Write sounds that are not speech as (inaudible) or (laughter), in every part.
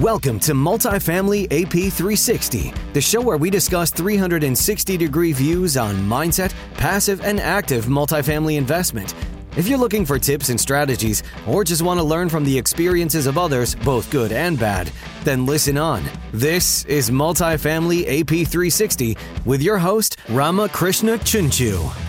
Welcome to Multifamily AP 360, the show where we discuss 360 degree views on mindset, passive, and active multifamily investment. If you're looking for tips and strategies, or just want to learn from the experiences of others, both good and bad, then listen on. This is Multifamily AP 360 with your host, Rama Krishna Chunchu.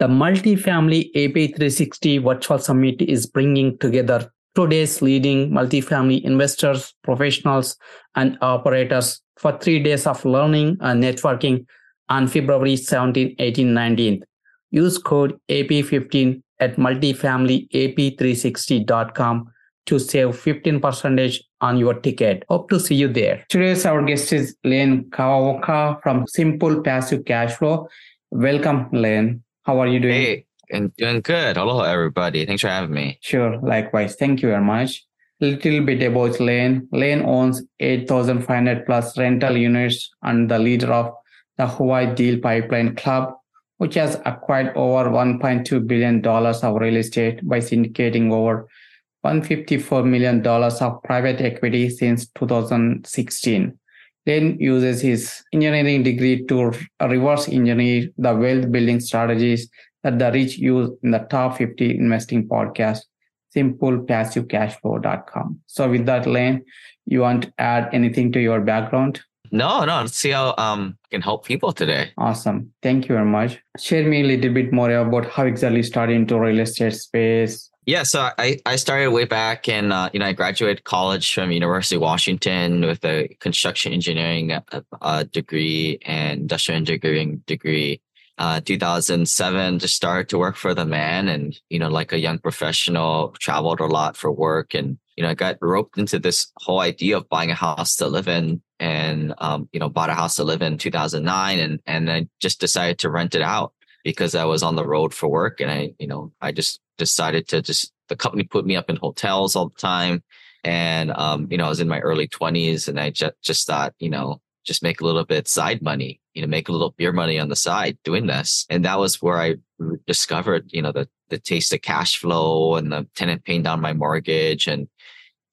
The Multifamily AP360 Virtual Summit is bringing together today's leading multifamily investors, professionals, and operators for three days of learning and networking on February 17, 18, 19. Use code AP15 at multifamilyap360.com to save 15% on your ticket. Hope to see you there. Today's our guest is Lane Kawaoka from Simple Passive Cash Flow. Welcome, Lane. How are you doing? Hey, and doing good. Hello, everybody. Thanks for having me. Sure. Likewise. Thank you very much. Little bit about Lane. Lane owns 8,500 plus rental units and the leader of the Hawaii Deal Pipeline Club, which has acquired over $1.2 billion of real estate by syndicating over $154 million of private equity since 2016. Lane uses his engineering degree to reverse engineer the wealth building strategies that the rich use in the top 50 investing podcast, simplepassivecashflow.com. So with that, Lane, you want to add anything to your background? No, no. Let's see how um I can help people today. Awesome. Thank you very much. Share me a little bit more about how exactly started into real estate space. Yeah, so I, I started way back and uh, you know I graduated college from University of Washington with a construction engineering uh, uh, degree and industrial engineering degree. Uh, 2007 just started to work for the man and you know like a young professional traveled a lot for work and you know I got roped into this whole idea of buying a house to live in and um, you know bought a house to live in 2009 and and I just decided to rent it out because I was on the road for work and I you know I just decided to just the company put me up in hotels all the time. And um, you know I was in my early 20s and I just just thought you know just make a little bit side money you know make a little beer money on the side doing this. And that was where I discovered you know the the taste of cash flow and the tenant paying down my mortgage and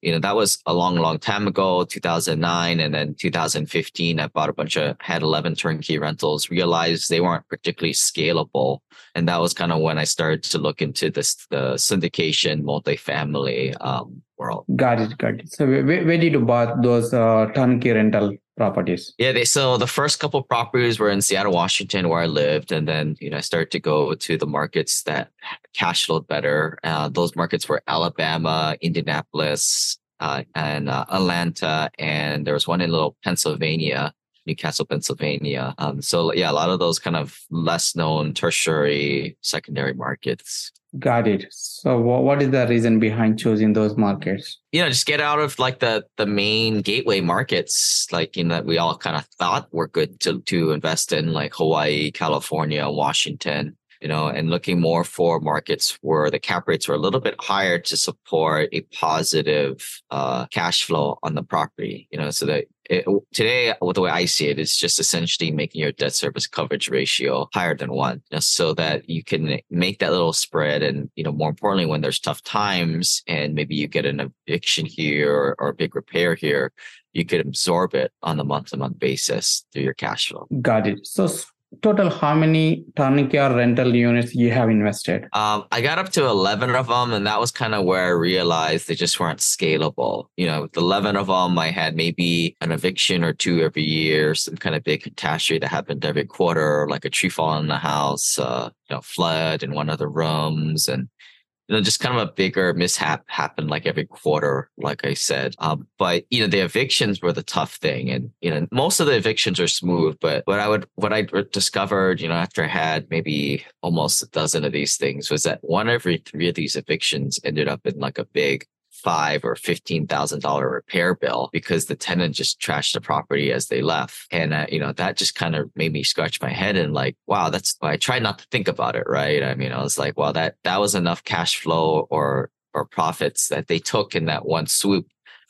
you know that was a long long time ago 2009 and then 2015 i bought a bunch of had 11 turnkey rentals realized they weren't particularly scalable. And that was kind of when i started to look into this the syndication multifamily um, world. Got it got it. So where, where did you buy those uh, turnkey rental properties? Yeah, they, so the first couple properties were in Seattle, Washington, where I lived, and then you know I started to go to the markets that cash flowed better. Uh, those markets were Alabama, Indianapolis, uh, and uh, Atlanta, and there was one in little Pennsylvania. Newcastle, Pennsylvania. Um, so yeah, a lot of those kind of less known tertiary, secondary markets. Got it. So what is the reason behind choosing those markets? You know, just get out of like the the main gateway markets, like you know that we all kind of thought were good to to invest in, like Hawaii, California, Washington you know, and looking more for markets where the cap rates were a little bit higher to support a positive uh, cash flow on the property, you know, so that it, today, with the way I see it, is just essentially making your debt service coverage ratio higher than one, you know, so that you can make that little spread. And you know, more importantly, when there's tough times and maybe you get an eviction here or, or a big repair here, you could absorb it on a month-to-month basis through your cash flow. Got it. So total how many or rental units you have invested? Um, i got up to 11 of them and that was kind of where i realized they just weren't scalable. You know with 11 of them i had maybe an eviction or two every year some kind of big catastrophe that happened every quarter like a tree fall in the house uh, you know flood in one of the rooms and you know, just kind of a bigger mishap happened like every quarter, like I said. Um, but you know, the evictions were the tough thing, and you know, most of the evictions are smooth. But what I would, what I discovered, you know, after I had maybe almost a dozen of these things, was that one every three of these evictions ended up in like a big five or fifteen thousand dollar repair bill because the tenant just trashed the property as they left, and uh, you know that just kind of made me scratch my head and like, wow, that's. I tried not to think about it, right? I mean, I was like, well, that that was enough cash flow or or profits that they took in that one swoop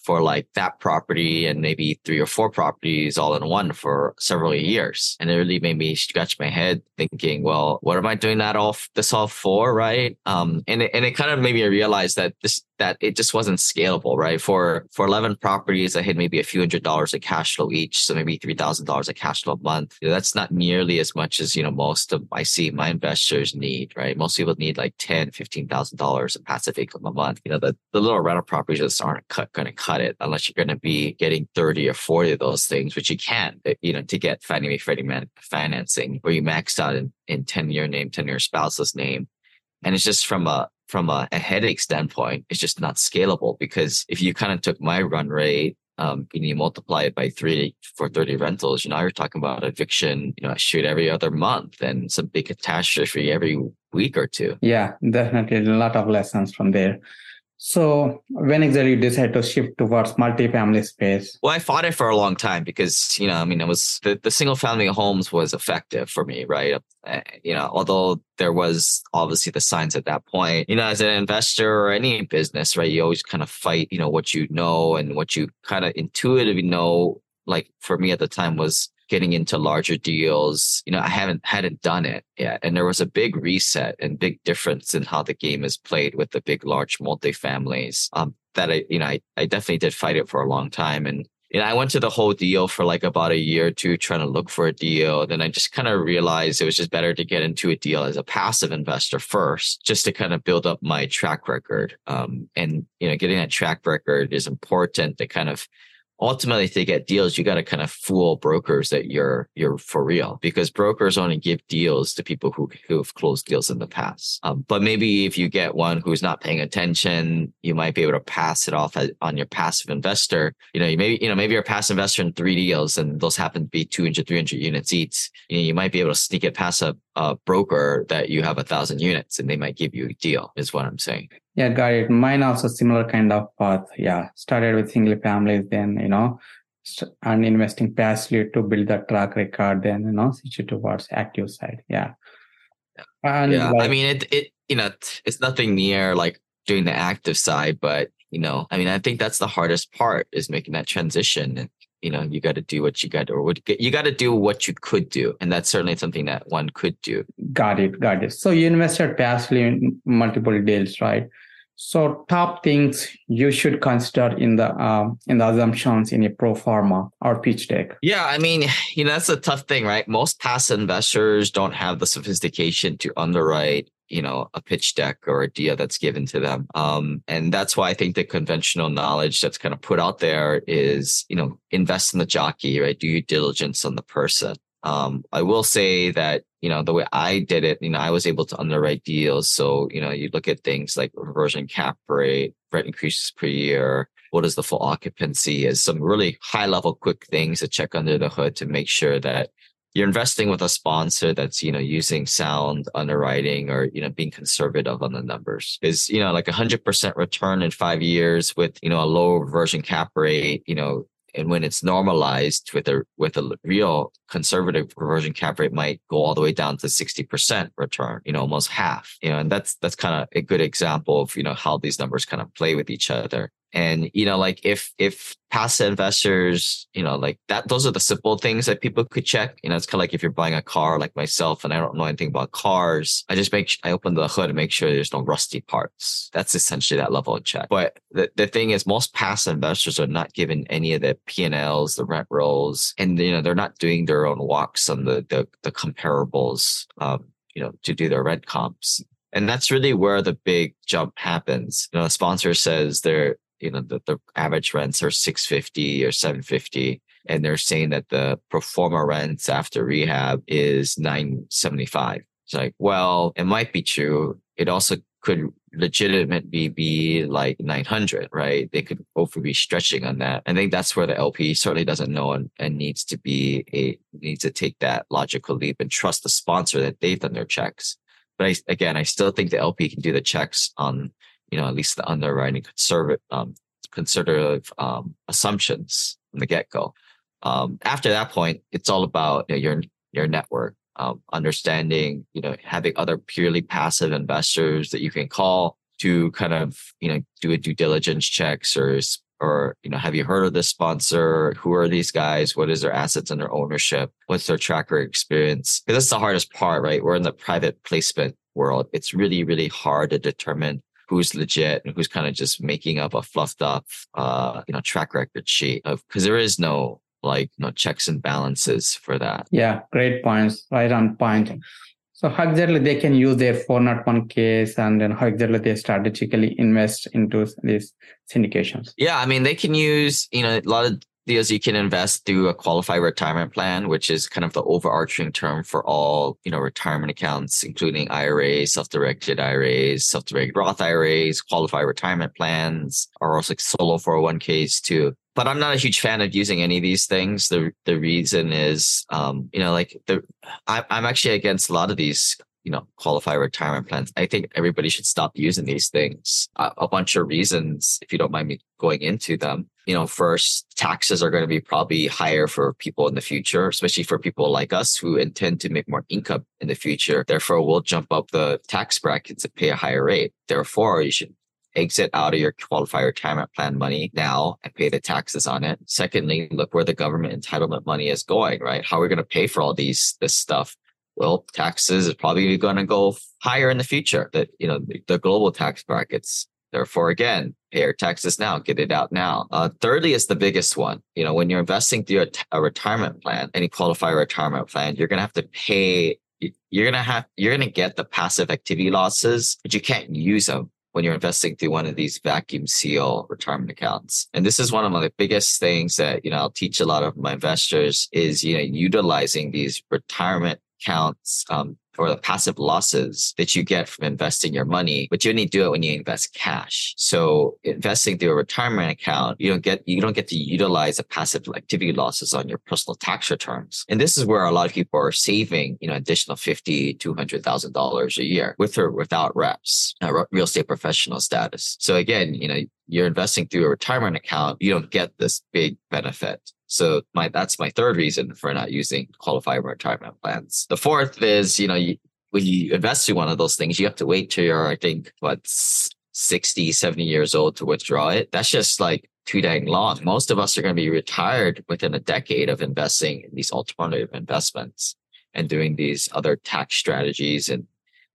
for like that property and maybe three or four properties all in one for several years. And it really made me scratch my head thinking, well, what am I doing that all this all for? Right. Um, and it, and it kind of made me realize that this, that it just wasn't scalable, right? For, for 11 properties, I had maybe a few hundred dollars of cash flow each. So maybe $3,000 of cash flow a month. You know, that's not nearly as much as, you know, most of I see my investors need, right? Most people need like 10, $15,000 of passive income a month. You know, the, the little rental properties just aren't going to cut it unless you're going to be getting 30 or 40 of those things, which you can, eh, you know, to get Fannie Mae, Freddie Mac financing where you maxed out in, in 10 year name, 10 year spouseless name. And it's just from a, from a, a headache standpoint, it's just not scalable because if you kind of took my run rate um, and you multiply it by three for 30 rentals, you know, you're talking about eviction, you know, I shoot every other month and some big catastrophe every week or two. Yeah, definitely a lot of lessons from there. So when exactly you decided to shift towards multifamily space? Well, I fought it for a long time because, you know, I mean, it was the, the single family homes was effective for me, right? Uh, you know, although there was obviously the signs at that point, you know, as an investor or any business, right? You always kind of fight, you know, what you know and what you kind of intuitively know. Like for me at the time was getting into larger deals. You know, I haven't hadn't done it yet. And there was a big reset and big difference in how the game is played with the big, large multifamilies. Um, that I, you know, I, I definitely did fight it for a long time. And you know, I went to the whole deal for like about a year or two trying to look for a deal. Then I just kind of realized it was just better to get into a deal as a passive investor first, just to kind of build up my track record. Um, and, you know, getting that track record is important to kind of ultimately to get deals, you got to kind of fool brokers that you're you're for real because brokers only give deals to people who who've closed deals in the past. Um, but maybe if you get one who's not paying attention, you might be able to pass it off as, on your passive investor. You know, you maybe you know maybe you're a passive investor in three deals and those happen to be 200, 300 units each. You, know, you might be able to sneak it past a, a broker that you have a thousand units and they might give you a deal. Is what I'm saying. Yeah, got it. Mine also similar kind of path. Yeah, started with single families, then you know, and investing passively to build that track record, then you know, switch it towards active side. Yeah. And yeah, like, I mean, it it you know, it's nothing near like doing the active side, but you know, I mean, I think that's the hardest part is making that transition you know you got to do what you got or what you got to do what you could do and that's certainly something that one could do got it got it so you invested passively in multiple deals right so top things you should consider in the uh, in the assumptions in a pro forma or pitch deck. Yeah, I mean, (sighs) you know that's a tough thing, right? Most passive investors don't have the sophistication to underwrite you know a pitch deck or a deal that's given to them um, and that's why i think the conventional knowledge that's kind of put out there is you know invest in the jockey right do your diligence on the person um, i will say that you know the way i did it you know i was able to underwrite deals. So you know you look at things like reversion cap rate rent increases per year what is the full occupancy is some really high level quick things to check under the hood to make sure that you're investing with a sponsor that's you know using sound underwriting or you know being conservative on the numbers. Is you know like a hundred percent return in five years with you know a low reversion cap rate you know and when it's normalized with a with a real conservative reversion cap rate might go all the way down to 60% return you know almost half you know and that's that's kind of a good example of you know how these numbers kind of play with each other and, you know, like if, if passive investors, you know, like that, those are the simple things that people could check. You know, it's kind of like if you're buying a car like myself and I don't know anything about cars, I just make, I open the hood and make sure there's no rusty parts. That's essentially that level of check. But the, the thing is most passive investors are not given any of the P&Ls, the rent rolls, and, you know, they're not doing their own walks on the, the, the comparables, um, you know, to do their rent comps. And that's really where the big jump happens. You know, a sponsor says they're, you know the, the average rents are 650 or 750 and they're saying that the pro forma rents after rehab is 975 it's like well it might be true. It also could legitimately be like 900 right? They could both be stretching on that. I think that's where the lp certainly doesn't know and, and needs to be a needs to take that logical leap and trust the sponsor that they've done their checks. But I, again i still think the lp can do the checks on you know, at least the underwriting conservative, um, conservative um, assumptions from the get go. Um, after that point, it's all about you know, your your network, um, understanding, you know, having other purely passive investors that you can call to kind of you know do a due diligence checks or or you know have you heard of this sponsor? Who are these guys? What is their assets and their ownership? What's their tracker experience? Because that's the hardest part right? We're in the private placement world. It's really really hard to determine who's legit and who's kind of just making up a fluffed up uh you know track record sheet of because there is no like you know checks and balances for that yeah great points right on point so how exactly they can use their 401ks and then how exactly they strategically invest into these syndications? Yeah, I mean, they can use, you know, a lot of deals you can invest through a qualified retirement plan, which is kind of the overarching term for all, you know, retirement accounts, including IRAs, self-directed IRAs, self-directed Roth IRAs, qualified retirement plans, or also solo 401ks too but I'm not a huge fan of using any of these things. The the reason is, um, you know, like the I, I'm actually against a lot of these, you know, qualified retirement plans. I think everybody should stop using these things. A, a bunch of reasons, if you don't mind me going into them. You know, first, taxes are going to be probably higher for people in the future, especially for people like us who intend to make more income in the future. Therefore, we'll jump up the tax brackets and pay a higher rate. Therefore, you should exit out of your qualified retirement plan money now and pay the taxes on it. Secondly, look where the government entitlement money is going, right? How are we going to pay for all these, this stuff? Well, taxes is probably going to go higher in the future that, you know, the global tax brackets. Therefore, again, pay your taxes now, get it out now. Uh, thirdly is the biggest one. You know, when you're investing through a, t- a retirement plan, any qualified retirement plan, you're going to have to pay you're gonna have you're gonna get the passive activity losses, but you can't use them when you're investing through one of these vacuum seal retirement accounts. And this is one of the biggest things that, you know, I'll teach a lot of my investors is, you know, utilizing these retirement accounts um, or the passive losses that you get from investing your money, but you only do it when you invest cash. So investing through a retirement account, you don't get, you don't get to utilize the passive activity losses on your personal tax returns. And this is where a lot of people are saving, you know, additional fifty, two hundred thousand dollars a year with or without reps, uh, real estate professional status. So again, you know, you're investing through a retirement account, you don't get this big benefit. So my that's my third reason for not using qualified retirement plans. The fourth is, you know, you, when you invest in one of those things, you have to wait till you're, I think, what, 60, 70 years old to withdraw it. That's just like too dang long. Most of us are going to be retired within a decade of investing in these alternative investments and doing these other tax strategies and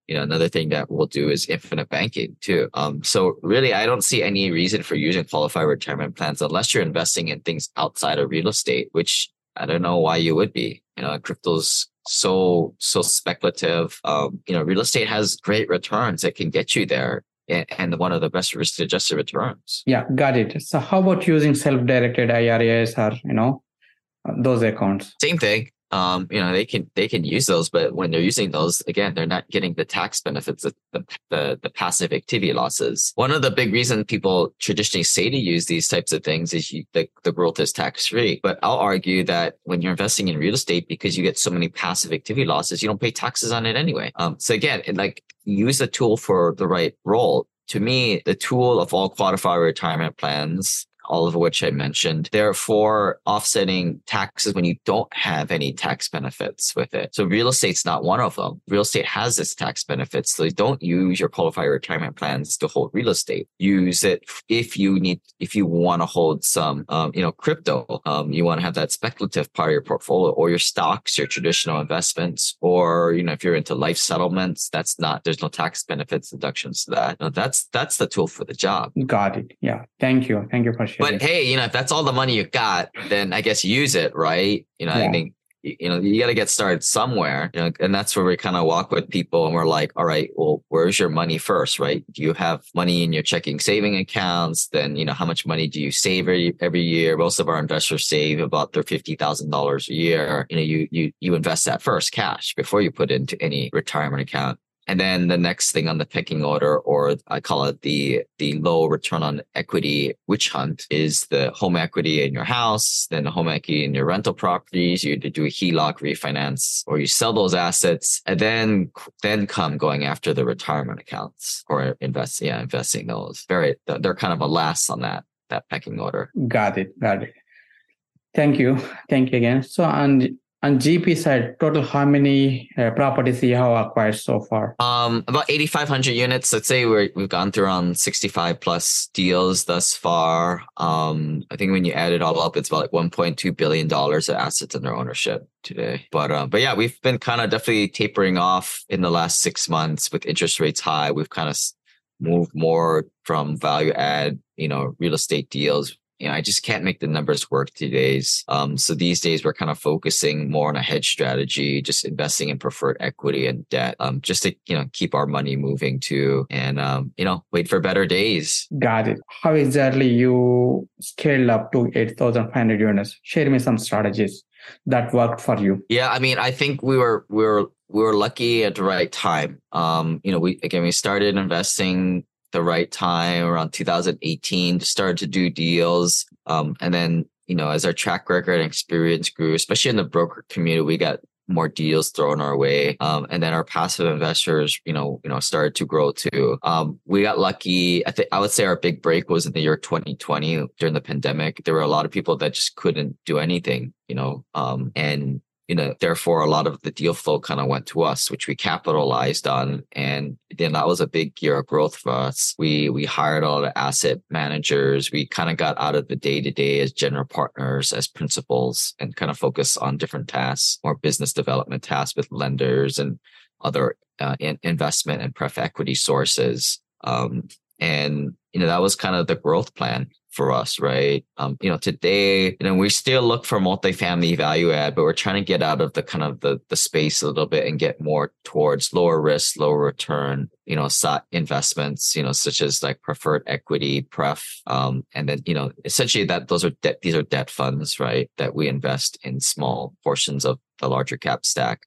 you know, another thing that we'll do is infinite banking too. Um, so really, I don't see any reason for using qualified retirement plans unless you're investing in things outside of real estate, which I don't know why you would be. You know, crypto's so so speculative. Um, you know, real estate has great returns that can get you there. And, and one of the best risk adjusted returns. Yeah, got it. So, how about using self directed IRAs or, you know, those accounts? Same thing um, you know, they can they can use those, but when they're using those, again, they're not getting the tax benefits of the, the, the passive activity losses. One of the big reasons people traditionally say to use these types of things is you, the, the growth is tax free. But I'll argue that when you're investing in real estate, because you get so many passive activity losses, you don't pay taxes on it anyway. Um, so again, like use the tool for the right role to me, the tool of all qualified retirement plans all of which I mentioned. Therefore, offsetting taxes when you don't have any tax benefits with it. So real estate's not one of them. Real estate has its tax benefits. So don't use your qualified retirement plans to hold real estate. Use it if you need, if you want to hold some, um, you know, crypto. Um, you want to have that speculative part of your portfolio or your stocks, your traditional investments, or, you know, if you're into life settlements, that's not, there's no tax benefits deductions to that. No, that's, that's the tool for the job. Got it. Yeah. Thank you. Thank you for but hey, you know, if that's all the money you got, then I guess use it, right? You know, yeah. I think you know you got to get started somewhere you know and that's where we kind of walk with people and we're like all right well where's your money first? Right? Do you have money in your checking saving accounts? Then you know how much money do you save every, every year? Most of our investors save about their $50000 a year. You know you you you invest that first cash before you put into any retirement account and then the next thing on the pecking order, or I call it the the low return on equity witch hunt, is the home equity in your house, then the home equity in your rental properties. You do a HELOC refinance, or you sell those assets, and then then come going after the retirement accounts or invest, yeah, investing those. Very, they're kind of a last on that that pecking order. Got it. Got it. Thank you. Thank you again. So, and on GP side, total how many uh, properties you have acquired so far? Um, about 8,500 units. Let's say we have gone through around 65 plus deals thus far. Um, I think when you add it all up, it's about like 1.2 billion dollars of assets under ownership today. But uh, but yeah, we've been kind of definitely tapering off in the last six months with interest rates high. We've kind of moved more from value add, you know, real estate deals you know, I just can't make the numbers work these days. Um, so these days we're kind of focusing more on a hedge strategy, just investing in preferred equity and debt, um, just to, you know, keep our money moving too and, um, you know, wait for better days. Got it. How exactly you scaled up to 8,500 units? Share me some strategies that worked for you. Yeah. I mean, I think we were, we were, we were lucky at the right time. Um, you know, we, again, we started investing the right time around 2018 started to do deals. Um, and then, you know, as our track record and experience grew, especially in the broker community, we got more deals thrown our way. Um, and then our passive investors, you know, you know, started to grow too. Um, we got lucky. I think I would say our big break was in the year 2020 during the pandemic. There were a lot of people that just couldn't do anything, you know, um, and you know, therefore a lot of the deal flow kind of went to us, which we capitalized on. And then that was a big year of growth for us. We we hired all the asset managers. We kind of got out of the day to day as general partners, as principals, and kind of focus on different tasks, more business development tasks with lenders and other uh, in investment and pref equity sources. Um, and you know that was kind of the growth plan for us, right? Um, you know, today, you know, we still look for multifamily value add, but we're trying to get out of the kind of the the space a little bit and get more towards lower risk, lower return, you know, investments, you know, such as like preferred equity, pref, um, and then you know, essentially that those are debt, these are debt funds, right? That we invest in small portions of the larger cap stack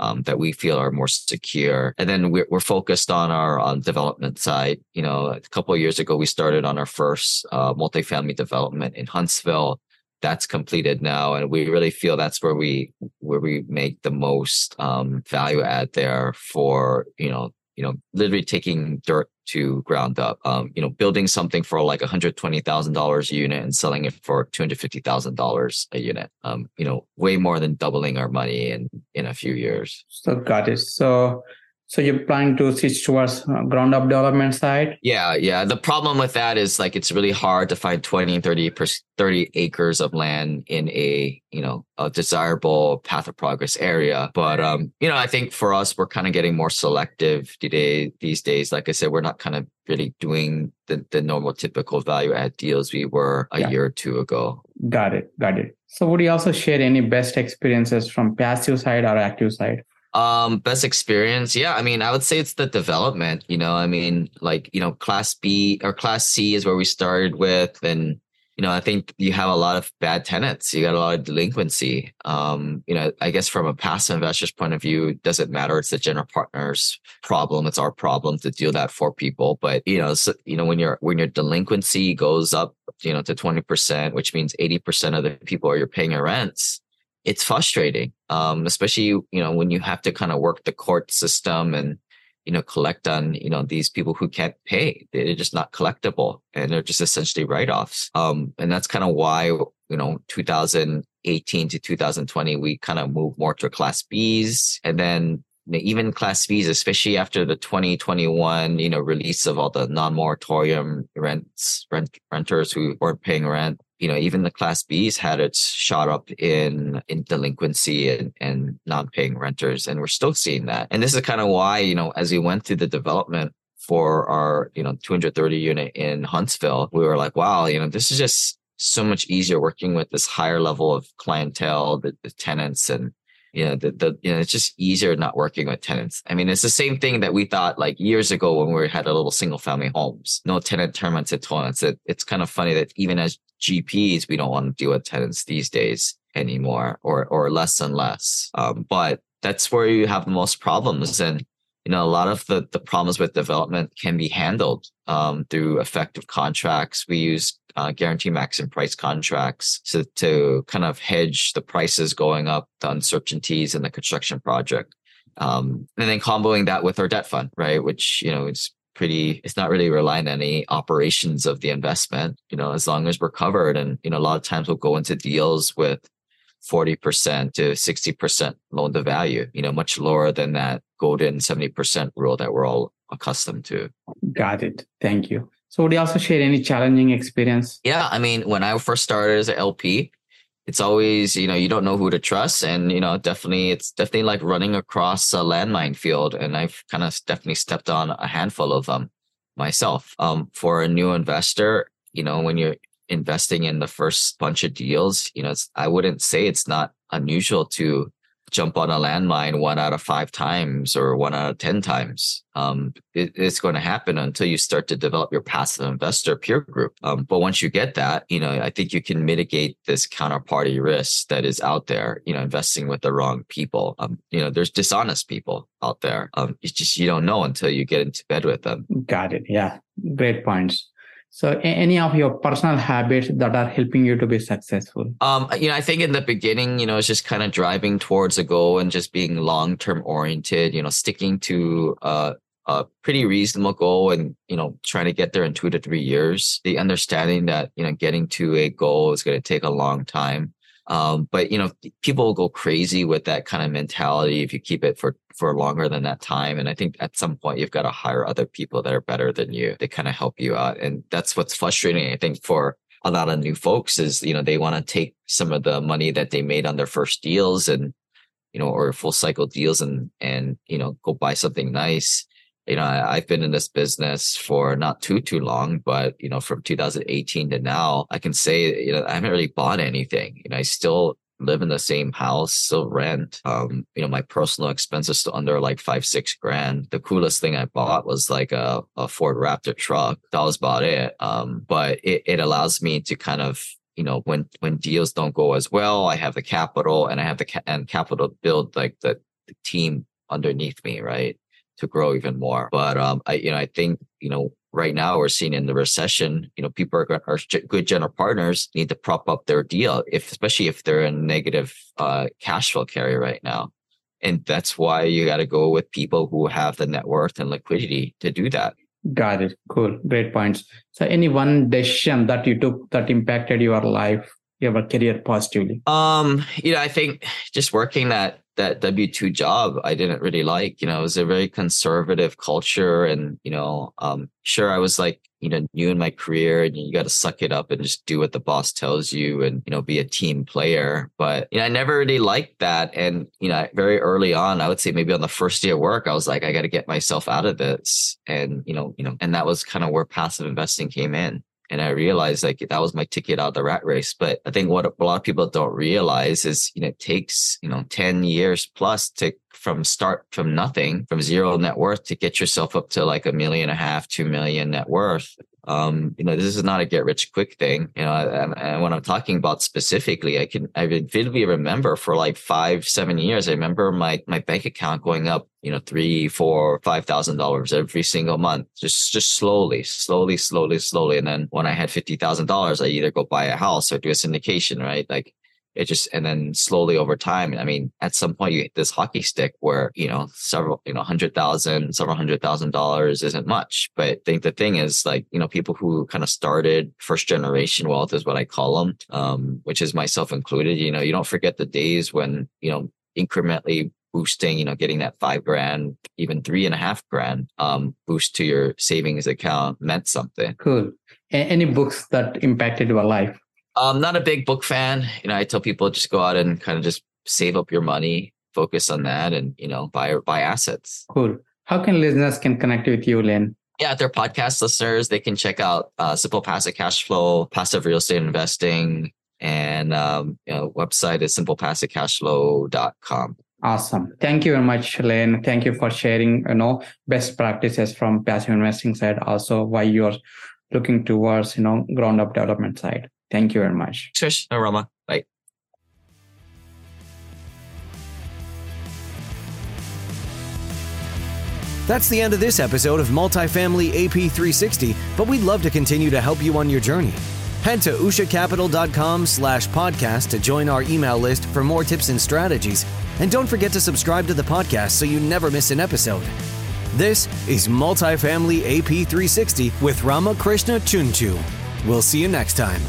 um, that we feel are more secure. And then we're, we're focused on our on development side. You know, a couple of years ago, we started on our first uh, multifamily development in Huntsville. That's completed now, and we really feel that's where we where we make the most um, value add there for you know you know, literally taking dirt to ground up. Um, you know, building something for like $120,000 a unit and selling it for $250,000 a unit. Um, you know, way more than doubling our money in in a few years. So got it. So so you're planning to switch towards uh, ground up development side? Yeah, yeah. The problem with that is like it's really hard to find 20 and 30 per, 30 acres of land in a, you know, a desirable path of progress area. But um, you know, I think for us we're kind of getting more selective today these days. Like I said, we're not kind of really doing the, the normal typical value add deals we were a yeah. year or two ago. Got it. Got it. So would you also share any best experiences from passive side or active side? Um, best experience. Yeah. I mean, I would say it's the development, you know, I mean, like, you know, class B or class C is where we started with. And, you know, I think you have a lot of bad tenants. You got a lot of delinquency. Um, you know, I guess from a passive investor's point of view, it doesn't matter. It's the general partner's problem. It's our problem to deal that for people. But, you know, so, you know, when your, when your delinquency goes up, you know, to 20%, which means 80% of the people are you're paying your rents it's frustrating, um, especially you know when you have to kind of work the court system and you know collect on you know these people who can't pay. They're just not collectible, and they're just essentially write offs. Um, and that's kind of why you know 2018 to 2020 we kind of moved more to class Bs, and then even class Bs, especially after the 2021, you know, release of all the non-moratorium rents, rent, renters who weren't paying rent, you know, even the class Bs had its shot up in, in delinquency and, and non-paying renters. And we're still seeing that. And this is kind of why, you know, as we went through the development for our, you know, 230 unit in Huntsville, we were like, wow, you know, this is just so much easier working with this higher level of clientele, the, the tenants and, you know, the, the, you know, it's just easier not working with tenants. I mean, it's the same thing that we thought like years ago when we had a little single family homes, no tenant term and tenants. It, it's kind of funny that even as GPs, we don't want to deal with tenants these days anymore or, or less and less. Um, but that's where you have the most problems. And, you know, a lot of the, the problems with development can be handled, um, through effective contracts. We use, uh, guarantee maximum price contracts to, to kind of hedge the prices going up, the uncertainties in the construction project. Um, and then comboing that with our debt fund, right? Which, you know, is pretty it's not really relying on any operations of the investment you know as long as we're covered and you know a lot of times we'll go into deals with 40% to 60% loan to value, you know, much lower than that golden 70% rule that we're all accustomed to. Got it. Thank you. So would you also share any challenging experience? Yeah. I mean, when I first started as an LP, it's always, you know, you don't know who to trust. And, you know, definitely, it's definitely like running across a landmine field. And I've kind of definitely stepped on a handful of them myself. Um, for a new investor, you know, when you're investing in the first bunch of deals, you know, I wouldn't say it's not unusual to jump on a landmine one out of five times or one out of 10 times. Um, it, it's going to happen until you start to develop your passive investor peer group. Um, but once you get that, you know, I think you can mitigate this counterparty risk that is out there, you know, investing with the wrong people. Um, you know, there's dishonest people out there. Um, it's just, you don't know until you get into bed with them. Got it. Yeah. Great points. So, any of your personal habits that are helping you to be successful? Um, you know, I think in the beginning, you know, it's just kind of driving towards a goal and just being long term oriented. You know, sticking to uh, a pretty reasonable goal and you know trying to get there in two to three years. The understanding that you know getting to a goal is going to take a long time. Um, but you know, people will go crazy with that kind of mentality if you keep it for for longer than that time. And I think at some point you've got to hire other people that are better than you. They kind of help you out, and that's what's frustrating. I think for a lot of new folks is you know they want to take some of the money that they made on their first deals and you know or full cycle deals and and you know go buy something nice you know, I, have been in this business for not too, too long, but, you know, from 2018 to now, I can say, you know, I haven't really bought anything. You know, I still live in the same house, still rent. Um, you know, my personal expenses still under like five, six grand. The coolest thing I bought was like a, a Ford Raptor truck. That was about it. Um, but it, it allows me to kind of you know when when deals don't go as well i have the capital and i have the ca- and capital to build like the, the team underneath me right to grow even more. But um, I you know I think you know right now we're seeing in the recession, you know, people are, are good general partners need to prop up their deal, if especially if they're in negative uh, cash flow carry right now. And that's why you got to go with people who have the net worth and liquidity to do that. Got it. Cool. Great points. So, any one decision that you took that impacted your life, your career positively? Um, you know, I think just working that that W two job I didn't really like. You know, it was a very conservative culture, and you know, um, sure I was like you know new in my career, and you got to suck it up and just do what the boss tells you, and you know, be a team player. But you know, I never really liked that, and you know, very early on, I would say maybe on the first day of work, I was like, I got to get myself out of this, and you know, you know, and that was kind of where passive investing came in and I realized like that was my ticket out of the rat race. But I think what a lot of people don't realize is, you know, it takes, you know, 10 years plus to from start from nothing, from zero net worth to get yourself up to like a million and a half, two million net worth. Um, you know, this is not a get rich quick thing. You know, and when I'm talking about specifically, I can I vividly remember for like five, seven years. I remember my my bank account going up, you know, three, four, five thousand dollars every single month, just just slowly, slowly, slowly, slowly. And then when I had fifty thousand dollars, I either go buy a house or do a syndication, right? Like it just and then slowly over time i mean at some point you hit this hockey stick where you know several you know hundred thousand several hundred thousand dollars isn't much but i think the thing is like you know people who kind of started first generation wealth is what i call them um, which is myself included you know you don't forget the days when you know incrementally boosting, you know, getting that five grand, even three and a half grand um, boost to your savings account meant something. Cool. Any books that impacted your life? I'm not a big book fan. You know, I tell people just go out and kind of just save up your money, focus on that, and you know, buy buy assets. Cool. How can listeners can connect with you, Len? Yeah, they're podcast listeners. They can check out uh, Simple Passive Cash Flow, Passive Real Estate Investing, and um, you know, website is simplepassivecashflow.com. Awesome. Thank you very much, Len. Thank you for sharing, you know, best practices from passive investing side, also why you're looking towards, you know, ground up development side. Thank you very much. Shush, no, Rama. Bye. That's the end of this episode of Multifamily AP 360, but we'd love to continue to help you on your journey. Head to ushacapital.com slash podcast to join our email list for more tips and strategies. And don't forget to subscribe to the podcast so you never miss an episode. This is Multifamily AP 360 with Ramakrishna Chunchu. We'll see you next time.